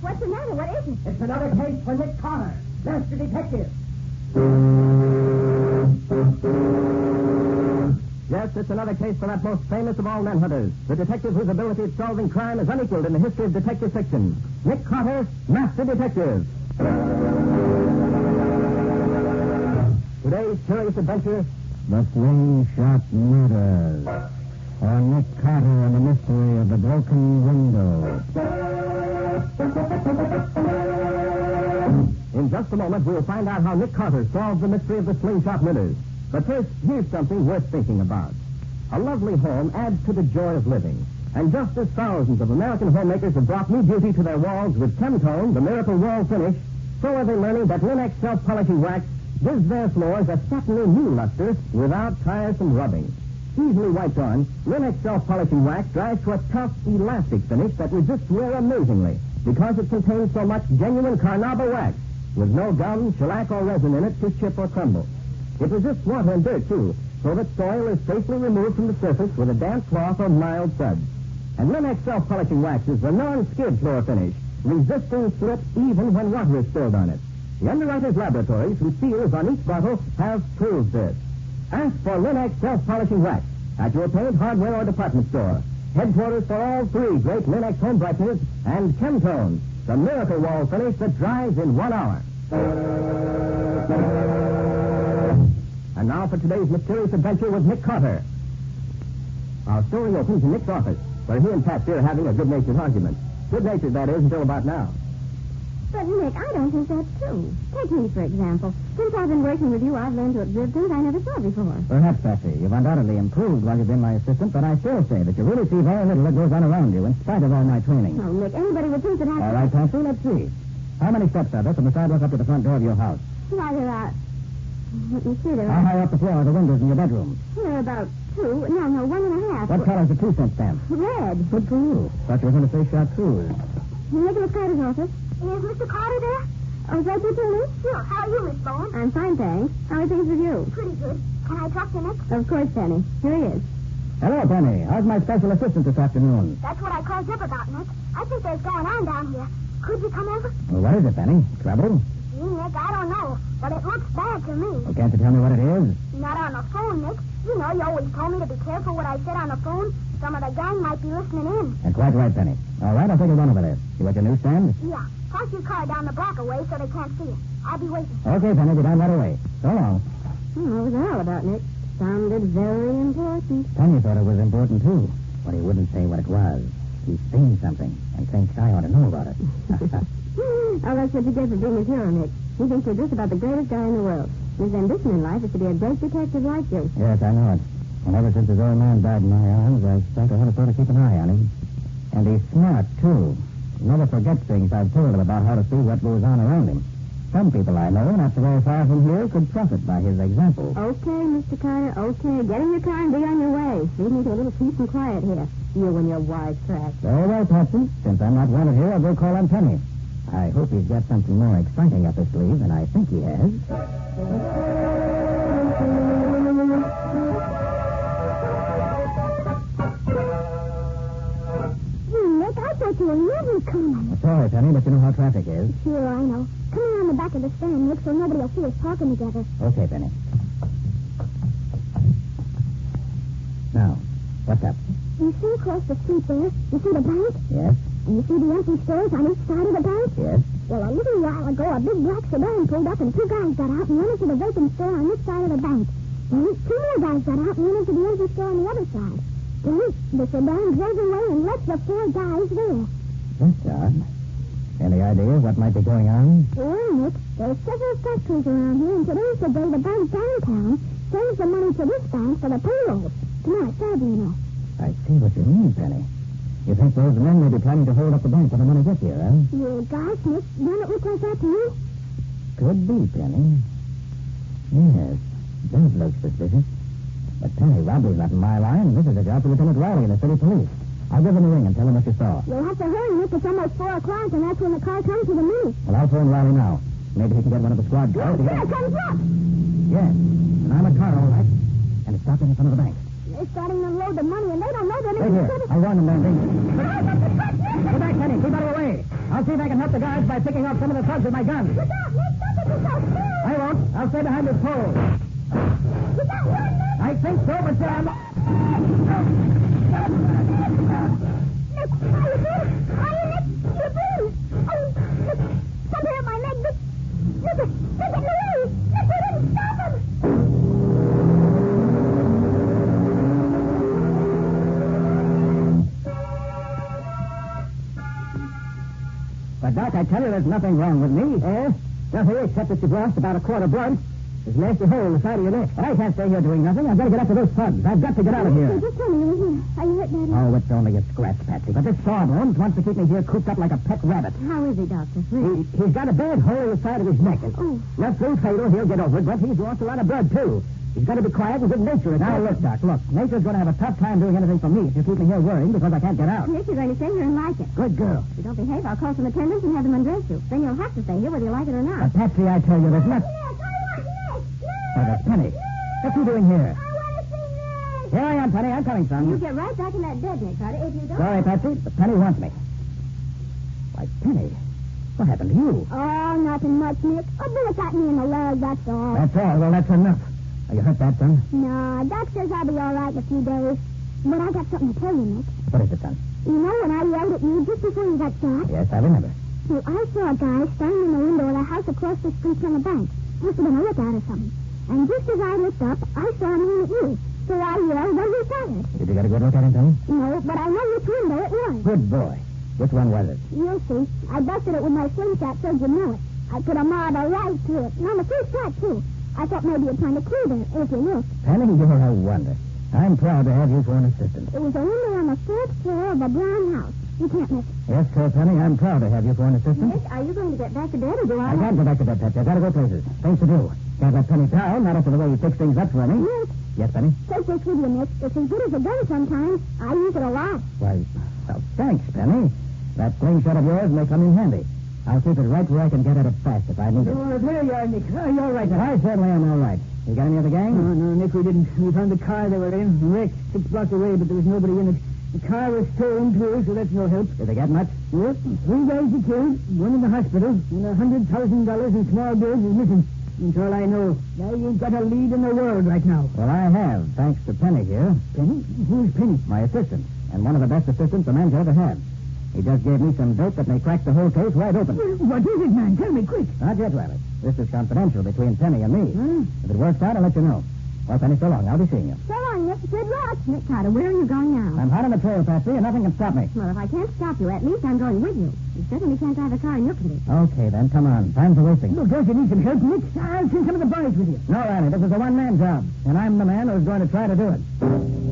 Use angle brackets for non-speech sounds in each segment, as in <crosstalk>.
What's the matter? What is it? It's another case for Nick Carter, master detective. Yes, it's another case for that most famous of all manhunters, the detective whose ability at solving crime is unequaled in the history of detective fiction. Nick Carter, master detective. Today's curious adventure, The Slingshot Murders. Or Nick Carter and the Mystery of the Broken Window. In just a moment, we'll find out how Nick Carter solved the mystery of the slingshot murders. But first, here's something worth thinking about. A lovely home adds to the joy of living. And just as thousands of American homemakers have brought new beauty to their walls with Chemtone, the miracle wall finish, so are they learning that Lin-X self-polishing wax gives their floors a certainly new luster without tiresome rubbing. Easily wiped on, Lin-X self-polishing wax dries to a tough, elastic finish that resists wear amazingly because it contains so much genuine carnauba wax with no gum, shellac, or resin in it to chip or crumble. It resists water and dirt, too, so that soil is safely removed from the surface with a damp cloth or mild suds. And Lin-X self-polishing wax is the non-skid floor finish, resisting slip even when water is spilled on it. The underwriters' laboratories, whose seals on each bottle, have proved this. Ask for Lin-X self-polishing wax at your paint, hardware, or department store. Headquarters for all three great Lin-X home brighteners and Chemtone, the miracle wall finish that dries in one hour. And now for today's mysterious adventure with Nick Carter. Our story opens in Nick's office, where he and Patsy are having a good-natured argument. Good-natured, that is, until about now. But, Nick, I don't think that's true. Take me, for example. Since I've been working with you, I've learned to observe things I never saw before. Perhaps, Patsy, you've undoubtedly improved while you've been my assistant, but I still say that you really see very little that goes on around you, in spite of all my training. No, Nick, anybody would think that I... All right, Patsy, let's see. How many steps are there from the sidewalk up to the front door of your house? Why, there are... Let me see, there How are... high up the floor are the windows in your bedroom? There are about two... No, no, one and a half. What color's the two-cent stamp? Red. Good for you. Thought you were going to say chartreuse. Nicholas Carter's office. Is Mr. Carter there? Oh, is that you, Penny? Sure. How are you, Miss Bowen? I'm fine, thanks. How are things with you? Pretty good. Can I talk to Nick? Of course, Penny. Here he is. Hello, Penny. How's my special assistant this afternoon? That's what I called up about, Nick. I think there's going on down here. Could you come over? Well, what is it, Penny? Trouble? Gee, Nick, I don't know. But it looks bad to me. Well, can't you tell me what it is? Not on the phone, Nick. You know, you always told me to be careful what I said on the phone. Some of the gang might be listening in. And quite right, Penny. All right, I'll take a run over there. You at your newsstand? Yeah. Park your car down the block away so they can't see it. I'll be waiting. Okay, Penny, be down right away. So long. Hmm, what was that all about, Nick? Sounded very important. Penny thought it was important, too. But he wouldn't say what it was. He's seen something and thinks I ought to know about it. <laughs> oh, that's what you get for being his hero, Nick. He thinks you're just about the greatest guy in the world. His ambition in life is to be a great detective like you. yes, I know it. And ever since his old man died in my arms, I've spent a hundred sort of keep an eye on him. And he's smart, too. Never forgets things I've told him about how to see what goes on around him. Some people I know, not so very far from here, could profit by his example. Okay, Mr. Carter, okay. Get in your car and be on your way. Leave me to a little peace and quiet here. You and your wise track. Very oh, well, Patsy. Since I'm not wanted here, I'll go call on Penny. I hope he's got something more exciting up his sleeve than I think he has. Nick, I thought you were never coming. Sorry, Penny, but you know how traffic is. Sure, I know. Come around the back of the stand, Nick, so nobody will see us talking together. Okay, Penny. Now, what's up? You see across the street there? You see the bank? Yes? And you see the empty stairs on each side of the bank? Yes? Well, a little while ago, a big black sedan pulled up, and two guys got out and went into the vacant store on this side of the bank. Then two more guys got out and went into the empty store on the other side. The sedan drove away and left the four guys there. That's odd. Any idea what might be going on? Well, Nick, there's several factories around here, and today's the day the bank downtown sends the money to this bank for the payroll. Tonight, Saturday, you know. I see what you mean, Penny. You think those men may be planning to hold up the bank when the money gets here, huh? Yeah, gosh, Nick, don't it look like that to you? Could be, Penny. Yes, does look suspicious. But Penny, robbery's not in my line. This is a job for Lieutenant Riley in the city police. I'll give him a ring and tell him what you saw. You'll have to hurry, Nick. It's almost four o'clock, and that's when the car comes to the minute. Well, I'll phone Riley now. Maybe he can get one of the squad cars. Here it comes up. Yes, and I'm a car, all right. And it's stopping in front of the bank. They're starting to load the money, and they don't know they're Stay here. I'll warn them. Look Get back, Penny. Keep out of the way. I'll see if I can help the guards by picking off some of the thugs with my gun. Look out, Nick. Don't get yourself killed. I won't. I'll stay behind this pole. You got one, Nick. I think so, but stop them. but Doc, I tell you, there's nothing wrong with me. Eh? Nothing except that you've lost about a quart of blood. There's a nasty hole in the side of your neck. But I can't stay here doing nothing. I've got to get after those thugs. I've got to get out of here. just tell me, are you, are you hurt, Daddy? Oh, it's only a scratch, Patsy. But this Sawbones wants to keep me here cooped up like a pet rabbit. How is he, Doctor? He, he's got a bad hole in the side of his neck. And Oh. Nothing fatal. He'll get over it, but he's lost a lot of blood, too. He's got to be quiet and good natured. Now, look, Doc, look. Nature's going to have a tough time doing anything for me if you keep me here worrying because I can't get out. You're going to stay here and like it. Good girl. If you don't behave, I'll call some attendants and have them undress you. Then you'll have to stay here whether you like it or not. But, Patsy, I tell you, there's not... Oh, that's Penny. What you doing here? I want to see that. Here I am, Penny. I'm coming, son. You get right back in that bed, Nick Carter. If you don't... Sorry, Patsy, but Penny wants me. Why, Penny, what happened to you? Oh, nothing much, Nick. A bullet got me in the leg, that's all. That's all. Well, that's enough. Are you hurt bad, son? No, Doc says I'll be all right in a few days. But I got something to tell you, Nick. What is it, son? You know when I yelled at you just before you got shot? Yes, I remember. Well, I saw a guy standing in the window of the house across the street from the bank. Must have been a lookout or something. And just as I looked up, I saw him at you. So I yelled, well, you fired. Did you get a good look at him, Penny? No, but I know which window it was. Good boy. Which one was it? You'll see. I busted it with my slingshot so you know it. I put a marble right through it. And on the first shot, too. I thought maybe you'd find a clue there, if you look. Penny, you're a wonder. I'm proud to have you for an assistant. It was a window on the fourth floor of a brown house. You can't miss it. Yes, sir, Penny, I'm proud to have you for an assistant. Are you going to get back to bed, or do I... I can't go back to bed, Patsy. I've got to go places. Things to do. Can't let Penny down, not after the way you fix things up for me. Nick, Yes, Penny? take this with you, Nick. It's as good as a gun sometimes. I use it a lot. Why, well, thanks, Penny. That slingshot of yours may come in handy. I'll keep it right where I can get at it fast if I need it. Oh, there you are, Nick. Oh, you're all right. I certainly am all right. You got any other gang? No, no, Nick, we didn't. We found the car they were in, wrecked, six blocks away, but there was nobody in it. The car was stolen, too, so that's no help. Did they get much? Yep, three guys were killed, one in the hospital, and a hundred thousand dollars in small bills is missing. That's all I know. now you've got a lead in the world right now. Well, I have, thanks to Penny here. Penny? Who's Penny? My assistant, and one of the best assistants a man's ever had. He just gave me some dope that may crack the whole case wide open. What is it, man? Tell me quick. Not yet, Riley. This is confidential between Penny and me. Huh? If it works out, I'll let you know. Well, Penny, so long. I'll be seeing you. So long, Nick. Good luck. Nick Carter, where are you going now? I'm hot on the trail, Patsy, and nothing can stop me. Well, if I can't stop you, at least I'm going with you. You certainly can't drive a car in your condition. Okay, then, come on. Time for wasting. Look, don't you need some help, Nick? I'll send some of the boys with you. No, Riley, this is a one-man job, and I'm the man who's going to try to do it.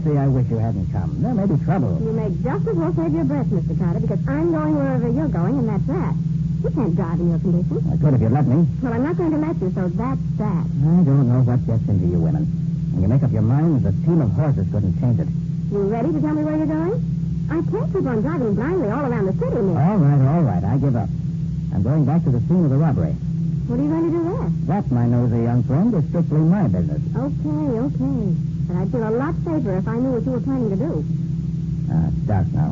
Patsy, I wish you hadn't come. There may be trouble. You may just as well save your breath, Mr. Carter, because I'm going wherever you're going, and that's that. You can't drive in your condition. I could if you'd let me. Well, I'm not going to let you, so that's that. I don't know what gets into you women. When you make up your minds, a team of horses couldn't change it. You ready to tell me where you're going? I can't keep on driving blindly all around the city, Nick. All right, all right. I give up. I'm going back to the scene of the robbery. What are you going to do there? That, my nosy young friend, is strictly my business. Okay, okay. But I'd feel a lot safer if I knew what you were planning to do. Ah, it's dark now.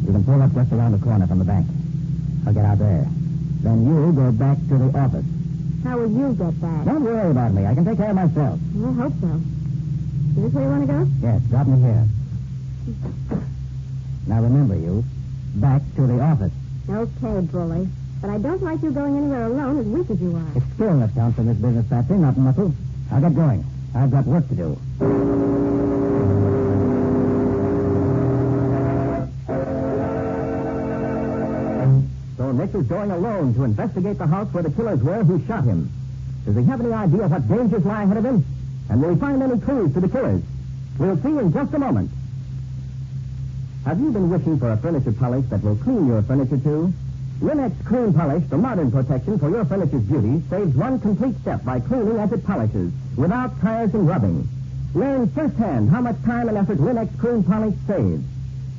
You can pull up just around the corner from the bank. I'll get out there. Then you go back to the office. How will you get back? Don't worry about me. I can take care of myself. I hope so. Is this where you want to go? Yes, drop me here. Now remember, you. Back to the office. Okay, bully. But I don't like you going anywhere alone as weak as you are. It's stillness counts in this business, Patsy, not muscle. I'll get going. I've got work to do. So Nick is going alone to investigate the house where the killers were who shot him. Does he have any idea what dangers lie ahead of him? And will he find any clues to the killers? We'll see in just a moment. Have you been wishing for a furniture polish that will clean your furniture too? Lin-X Clean Polish, the modern protection for your furniture's beauty, saves one complete step by cleaning as it polishes, without tiresome rubbing. Learn firsthand how much time and effort Lin-X Clean Polish saves.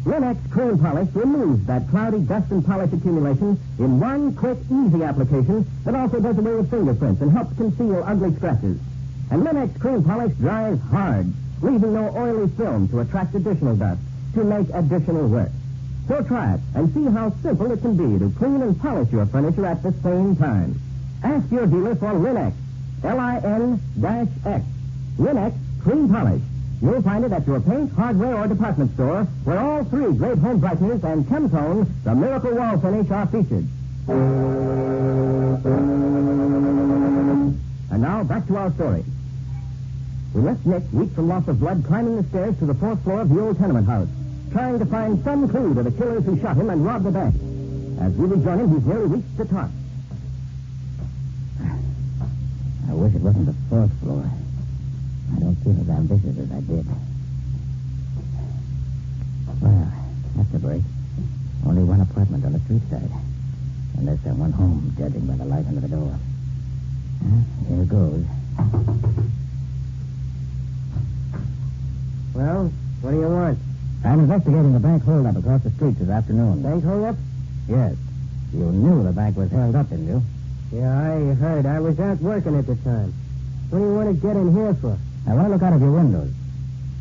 Lin-X Clean Polish removes that cloudy dust and polish accumulation in one quick, easy application that also does away with fingerprints and helps conceal ugly scratches. And Lin-X Clean Polish dries hard, leaving no oily film to attract additional dust, to make additional work. So try it and see how simple it can be to clean and polish your furniture at the same time. Ask your dealer for Lin-X. L-I-N-X. Lin-X Clean Polish. You'll find it at your paint, hardware, or department store, where all three great home brighteners and Chemtone, the miracle wall finish, are featured. And now, back to our story. We left Nick, weak from loss of blood, climbing the stairs to the fourth floor of the old tenement house, trying to find some clue to the killers who shot him and robbed the bank. As we rejoin him, he's nearly reached the top. Wish it wasn't the fourth floor. I don't feel as ambitious as I did. Well, that's a break. Only one apartment on the street side. And there's that one home, judging by the light under the door. Huh? Here goes. Well, what do you want? I'm investigating the bank holdup across the street this afternoon. Bank holdup? Yes. You knew the bank was held up, didn't you? Yeah, I heard. I was out working at the time. What do you want to get in here for? I want to look out of your windows.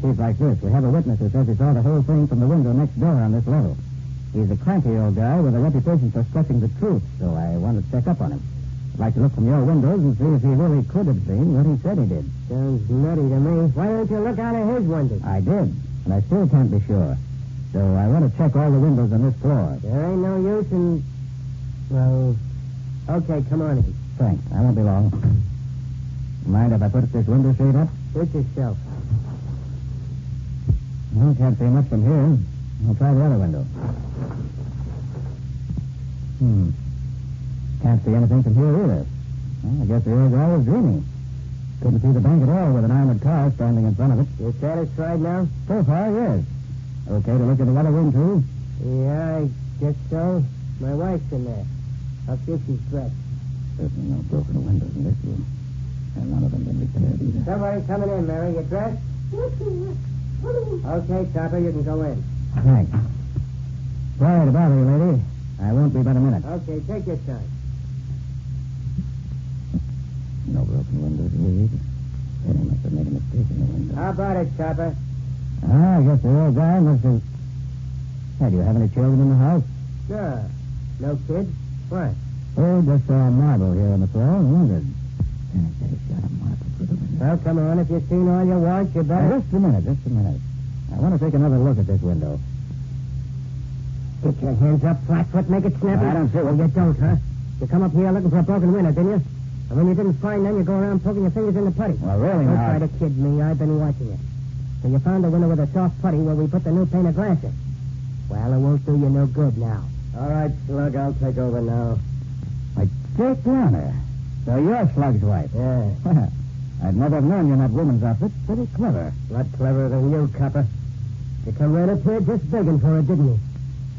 Case like this, we have a witness who says he saw the whole thing from the window next door on this level. He's a cranky old guy with a reputation for stretching the truth, so I want to check up on him. I'd like to look from your windows and see if he really could have seen what he said he did. Sounds nutty to me. Why don't you look out of his window? I did, and I still can't be sure. So I want to check all the windows on this floor. There ain't no use in. Well, okay, come on in. Thanks. I won't be long. Mind if I put this window shade up? Suit yourself. Well, can't see much from here. I'll try the other window. Hmm. Can't see anything from here either. Well, I guess the old guy was dreaming. Couldn't see the bank at all with an armored car standing in front of it. You satisfied now? So far, yes. Okay to look at the other room, too? Yeah, I guess so. My wife's in there. I'll see if she's dressed. Certainly no broken windows in this room. And none of them been repaired either. Somebody coming in, Mary. You dressed? Okay, Chopper, you can go in. Thanks. Sorry to bother you, lady. I won't be but a minute. Okay, take your time. No broken windows here either. Penny must have made a mistake in the window. How about it, Chopper? Ah, I guess the old guy must have. Hey, do you have any children in the house? Sure. No kids? What? Oh, just saw a marble here on the floor and wondered. Penny said he shot a marble through the window. Well, come on. If you've seen all you want, you Now, better. just a minute, just a minute. I want to take another look at this window. Get your hands up, Flatfoot. Make it snappy. I don't see Well, you don't, huh? You come up here looking for a broken window, didn't you? And when you didn't find them, you go around poking your fingers in the putty. Well, really, Don't now. try to kid me. I've been watching you. So you found a window with a soft putty where we put the new pane of glass in. Well, it won't do you no good now. All right, Slug, I'll take over now. Why, Jake Garner. So you're Slug's wife. Yeah. <laughs> I'd never have known you in that woman's outfit. Pretty clever. A lot cleverer than you, copper. You come right up here just begging for it, didn't you?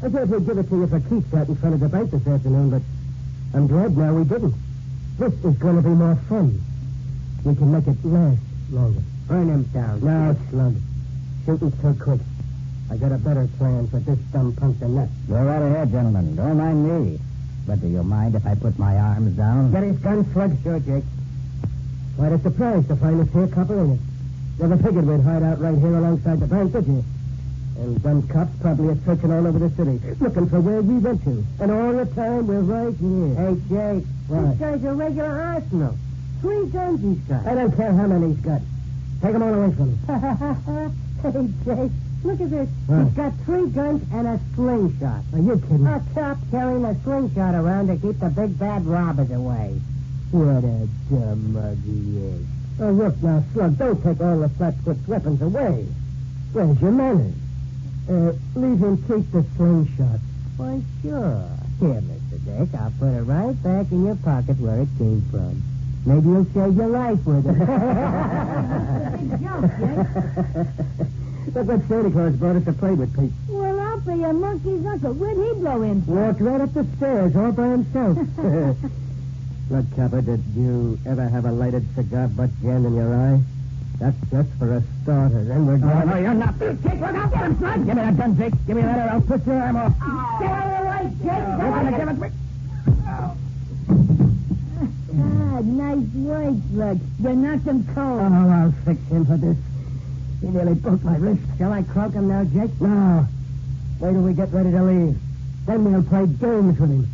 I thought we'd give it to you for keeps out in front of the bank this afternoon, but I'm glad now we didn't. This is going to be more fun. We can make it last longer. Burn him down. No, Slug. Shooting's too quick. I got a better plan for this dumb punk than that. Go right ahead, gentlemen. Don't mind me. But do you mind if I put my arms down? Get his gun, Slug? Sure, Jake. Quite a surprise to find us here, copper, ain't it? Never figured we'd hide out right here alongside the bank, did you? And them cops probably are searching all over the city, looking for where we went to. And all the time, we're right here. Hey, Jake. What? This guy's a regular arsenal. Three guns he's got. I don't care how many he's got. Take them all away from him. <laughs> hey, Jake. Look at this. What? He's got three guns and a slingshot. Are you kidding? A cop carrying a slingshot around to keep the big bad robbers away. What a dumb mug he is. Oh, look now, Slug, don't take all the flat-foot weapons away. Where's your manners? Uh, leave him keep the slingshot. Why, sure. Here, Mr. Dick, I'll put it right back in your pocket where it came from. Maybe you'll save your life with it. <laughs> <laughs> Look what Santa Claus brought us to play with, Pete. Well, I'll be a monkey's uncle. Where'd he blow in from? Walked right up the stairs all by himself. <laughs> Look, Copper, did you ever have a lighted cigar butt jammed in your eye? That's just for a starter. Then we're going. Oh, no, you're not. Jake, look out, get him, son. Give me that gun, Jake. Give me that, or I'll put your arm off. Get out of the way, Jake. You're going to give it me. Ah, nice work, Slug. You knocked him cold. Oh, I'll fix him for this. He nearly broke my wrist. Shall I croak him now, Jake? No. Wait till we get ready to leave. Then we'll play games with him.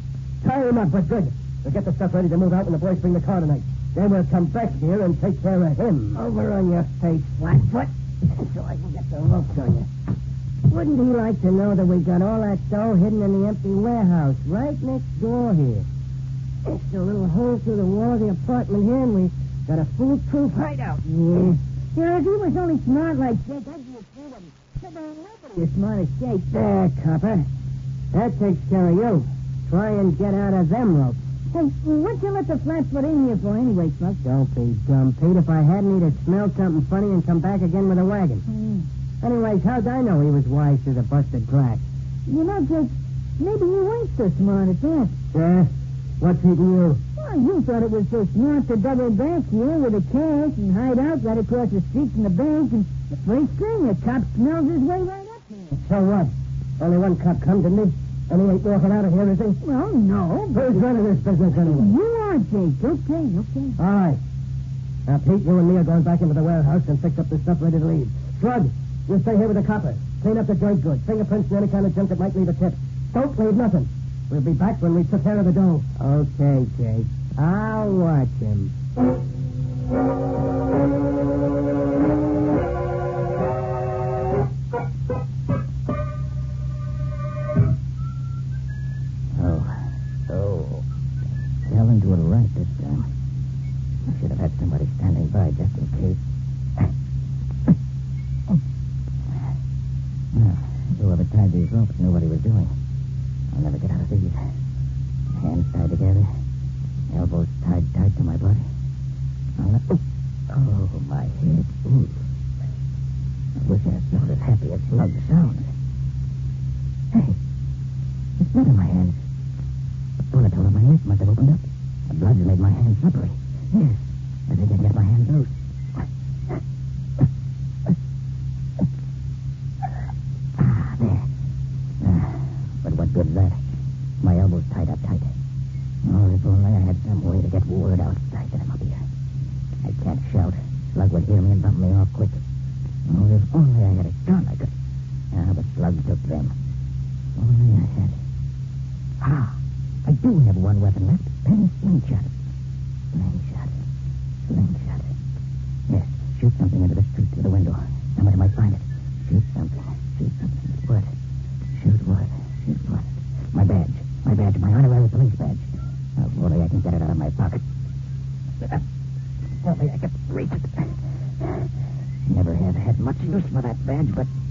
Tie him up, but good. We'll get the stuff ready to move out when the boys bring the car tonight. Then we'll come back here and take care of him. Over on your face, Flatfoot, <laughs> so I can get the ropes on you. Wouldn't he like to know that we got all that dough hidden in the empty warehouse right next door here? It's a little hole through the wall of the apartment here, and we got a foolproof hideout. Yeah. Yeah, if he was only smart like Jake, I'd be afraid of him. But there ain't nobody as smart as Jake. There, copper. That takes care of you. Try and get out of them ropes. Hey, what'd you let the flatfoot in here for anyway, Slug? Don't be dumb, Pete. If I hadn't, he'd have smelled something funny and come back again with a wagon. Hmm. Anyways, how'd I know he was wise to the busted crack? You know, Jake, maybe you ain't so smart at that. Yeah? What's eating you? Well, you thought it was so smart to double back here with the cash and hide out right across the street from the bank, and the first thing, a cop smells his way right up here. So what? Only one cop come to me, and he ain't walking out of here, is he? Well, no, but Who's running this business anyway? you are, Jake. Okay, okay. All right. Now, Pete, you and me are going back into the warehouse and fix up the stuff ready to leave. Slug, you stay here with the copper. Clean up the joint good. Fingerprints and any kind of junk that might leave a tip. Don't leave nothing. We'll be back when we took care of the dough. Okay, Jake. I'll watch him. I not as happy as Slug sounds. Hey, it's blood in my hands. A bullet hole in my neck must have opened up. The blood's made my hands slippery. Yes, I think I can get my hands loose. Ah, there. Ah, but what good's that? My elbows tied up tight. Oh, if only I had some way to get word out. I get him up here. I can't shout. Slug would hear me and bump me off quick. Oh, if only I had a gun, I could. Ah, but Slug took them. Only I had. Ah, I do have one weapon left. Penny slingshot. Slingshot. Slingshot. Yes, shoot something into the street through the window. Somebody might find it. Shoot something. Shoot something. What? Shoot what? Shoot what? My badge. My badge. My honorary police badge. Oh, if only I can get it out of my pocket. Uh, If only I could reach it. Never have had much use for that badge, but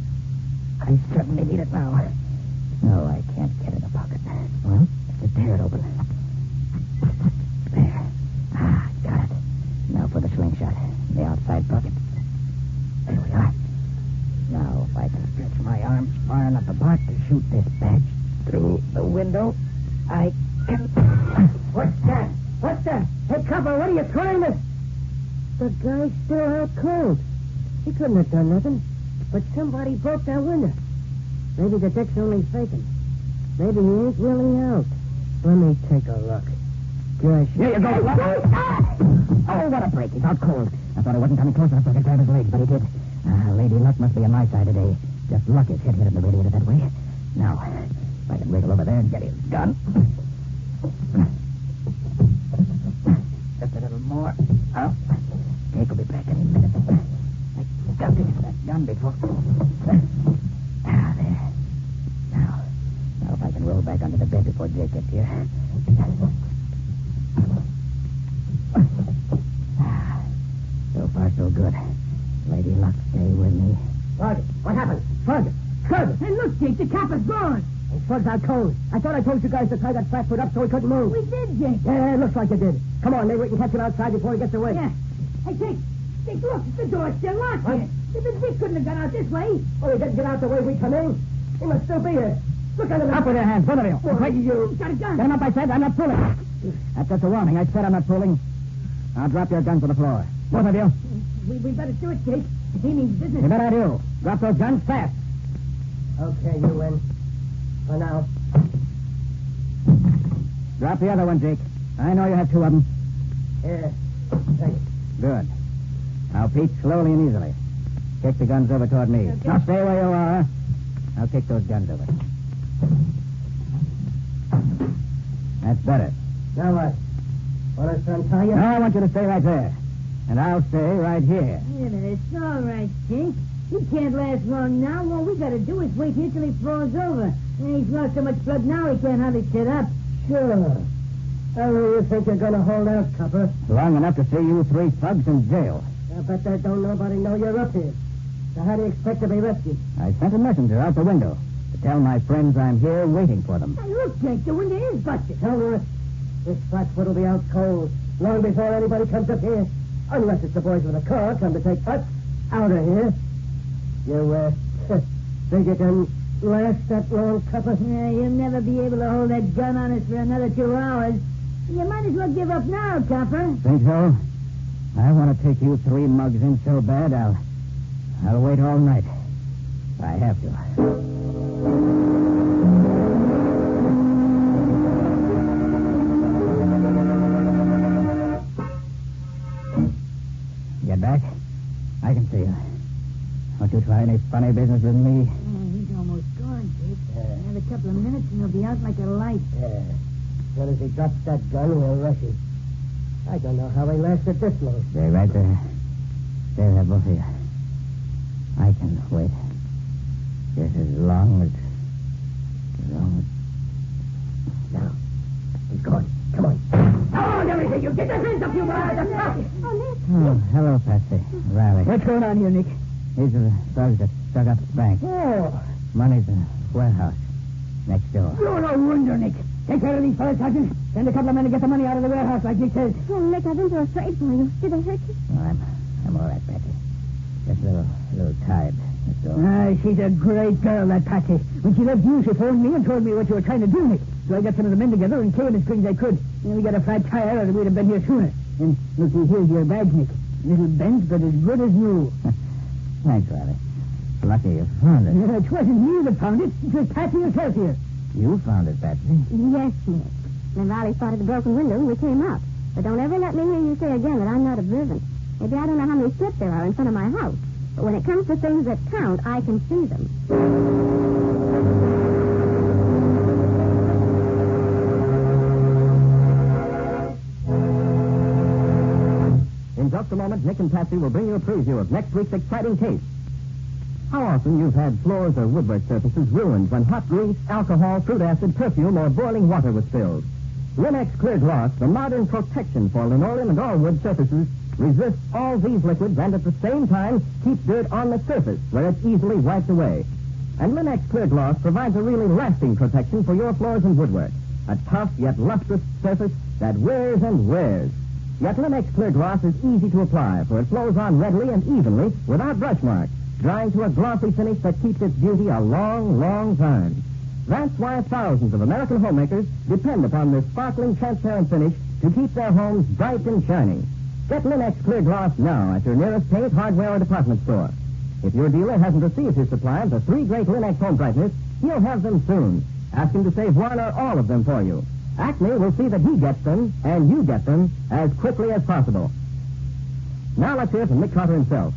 the dick's only faking. Maybe he ain't really out. Let me take a look. Gosh. Here you go. Oh, what a break. He's out cold. I thought I wasn't coming close enough I grab his legs, but he did. Ah, Lady Luck must be on my side today. Just luck his head hit in the radiator that way. Now, if I can wriggle over there and get his gun. Just a little more. Oh, Jake will be back any minute. I got to use that gun before. back under the bed before Jake gets here. <sighs> So far, so good. Lady Luck, stay with me. Roger, what happened? Roger, Curtis! Hey, look, Jake, the cap is gone. It's shrugs out cold. I thought I told you guys to tie that flat foot up so he couldn't move. We did, Jake. Yeah, it looks like you did. Come on, maybe we can catch him outside before he gets away. Yeah. Hey, Jake, Jake, look, the door's still locked. What? the Dick couldn't have got out this way. Well, he didn't get out the way we come in. He must still be here. Look at him. Up with your hands, both of you. What you? Got a gun. Get him up, I said. I'm not fooling. That's just a warning. I said I'm not fooling. Now drop your guns on the floor. Both of you. We, we better do it, Jake. He means business. You bet I do. Drop those guns fast. Okay, you win. For now. Drop the other one, Jake. I know you have two of them. Here. Thanks. Good. Now, Pete, slowly and easily. Kick the guns over toward me. Okay. Now, stay where you are. Now, kick those guns over. That's better. Now what? Want us to untie you? No, I want you to stay right there. And I'll stay right here. Yeah, but it's all right, Jake. He can't last long now. All we gotta do is wait here till he falls over. And he's lost so much blood now he can't hardly sit up. Sure. How long do you think you're going to hold out, Copper? Long enough to see you three thugs in jail. I bet that don't nobody know you're up here. So how do you expect to be rescued? I sent a messenger out the window tell my friends I'm here waiting for them. Hey, look, Jake, the window is busted. Tell her this flatfoot will be out cold long before anybody comes up here. Unless it's the boys with a car come to take us out of here. You, uh, <laughs> think you can last that long, Copper? Yeah, you'll never be able to hold that gun on us for another two hours. You might as well give up now, Copper. Think so? I want to take you three mugs in so bad, I'll, I'll wait all night. I have to. Get back? I can see you. Don't you try any funny business with me. Oh, he's almost gone, Jake. Another couple of minutes and he'll be out like a light. Yeah. As soon as he drops that gun, we'll rush him. I don't know how he lasted this long. Stay right there. Stay there, both of you. I can wait. Just as long as. As long as. Now, he's gone. Come on. Come on, everything. You get your hands up, you guys. Oh, Nick. as. Oh, hello, Patsy. Riley. What's going on here, Nick? These are the thugs that dug up the bank. Oh, Money's in the warehouse next door. You're no wonder, Nick. Take care of these fellas, Sergeant. Send a couple of men to get the money out of the warehouse, like Dick says. Oh, Nick, I've been so afraid for you. Did they hurt you? Oh, I'm, I'm all right, Patsy. Just a little, a little tired. That's all. Ah, she's a great girl, that Patsy. When she left you, she phoned me and told me what you were trying to do, Nick. So I got some of the men together and came as quick as I could. And we got a flat tire, or we'd have been here sooner. And looky, here's your bag, Nick. Little bent, but as good as new. <laughs> Thanks, Riley. Lucky you found it. It wasn't me that found it. It was Patsy herself here. You found it, Patsy. Yes, Nick. Then Riley spotted the broken window and we came up. But don't ever let me hear you say again that I'm not observant. Maybe I don't know how many steps there are in front of my house. But when it comes to things that count, I can see them. In just a moment, Nick and Patsy will bring you a preview of next week's exciting case. How often you've had floors or woodwork surfaces ruined when hot grease, alcohol, fruit acid, perfume, or boiling water was spilled? Lin-X Clear Gloss, the modern protection for linoleum and all wood surfaces, resists all these liquids and at the same time keeps dirt on the surface where it's easily wiped away. And Lin-X Clear Gloss provides a really lasting protection for your floors and woodwork. A tough yet lustrous surface that wears and wears. Yet Lin-X Clear Gloss is easy to apply, for it flows on readily and evenly without brush marks, drying to a glossy finish that keeps its beauty a long, long time. That's why thousands of American homemakers depend upon this sparkling, transparent finish to keep their homes bright and shining. Get Lin-X Clear Gloss now at your nearest paint, hardware, or department store. If your dealer hasn't received his supply of the three great Lin-X home brighteners, he'll have them soon. Ask him to save one or all of them for you. Acme will see that he gets them, and you get them, as quickly as possible. Now let's hear from Nick Carter himself.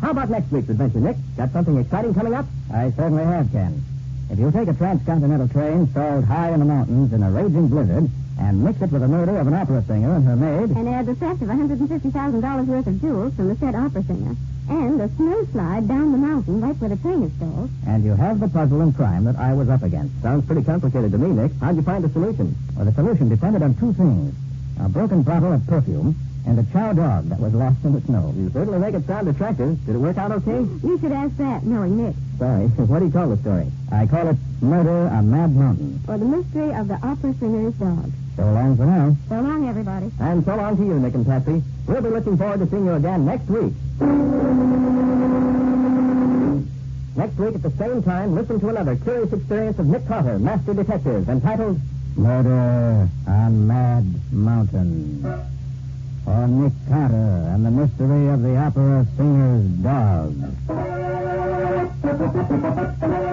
How about next week's adventure, Nick? Got something exciting coming up? I certainly have, Ken. If you take a transcontinental train stalled high in the mountains in a raging blizzard and mix it with the murder of an opera singer and her maid, And add the theft of $150,000 worth of jewels from the said opera singer. And a snow slide down the mountain right where the train is stalled. and you have the puzzle and crime that I was up against. Sounds pretty complicated to me, Nick. How'd you find the solution? Well, the solution depended on two things. A broken bottle of perfume and a chow dog that was lost in the snow. You certainly make it sound attractive. Did it work out okay? You should ask that, knowing Nick. Sorry. <laughs> what do you call the story? I call it Murder on Mad Mountain. Or the mystery of the opera singer's dog. So long for now. So long, everybody. And so long to you, Nick and Patsy. We'll be looking forward to seeing you again next week. Next week at the same time, listen to another curious experience of Nick Carter, Master Detective, entitled Murder on Mad Mountain. Or Nick Carter and the mystery of the opera singer's dog. <laughs>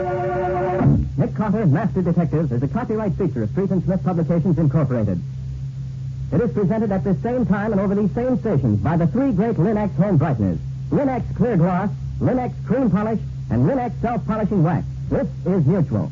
Nick Carter, Master Detective, is a copyright feature of Street and Smith Publications, Incorporated. It is presented at this same time and over these same stations by the three great Lin-X home brighteners. Lin-X Clear Gloss, Lin-X Cream Polish, and Lin-X Self-Polishing Wax. This is Mutual.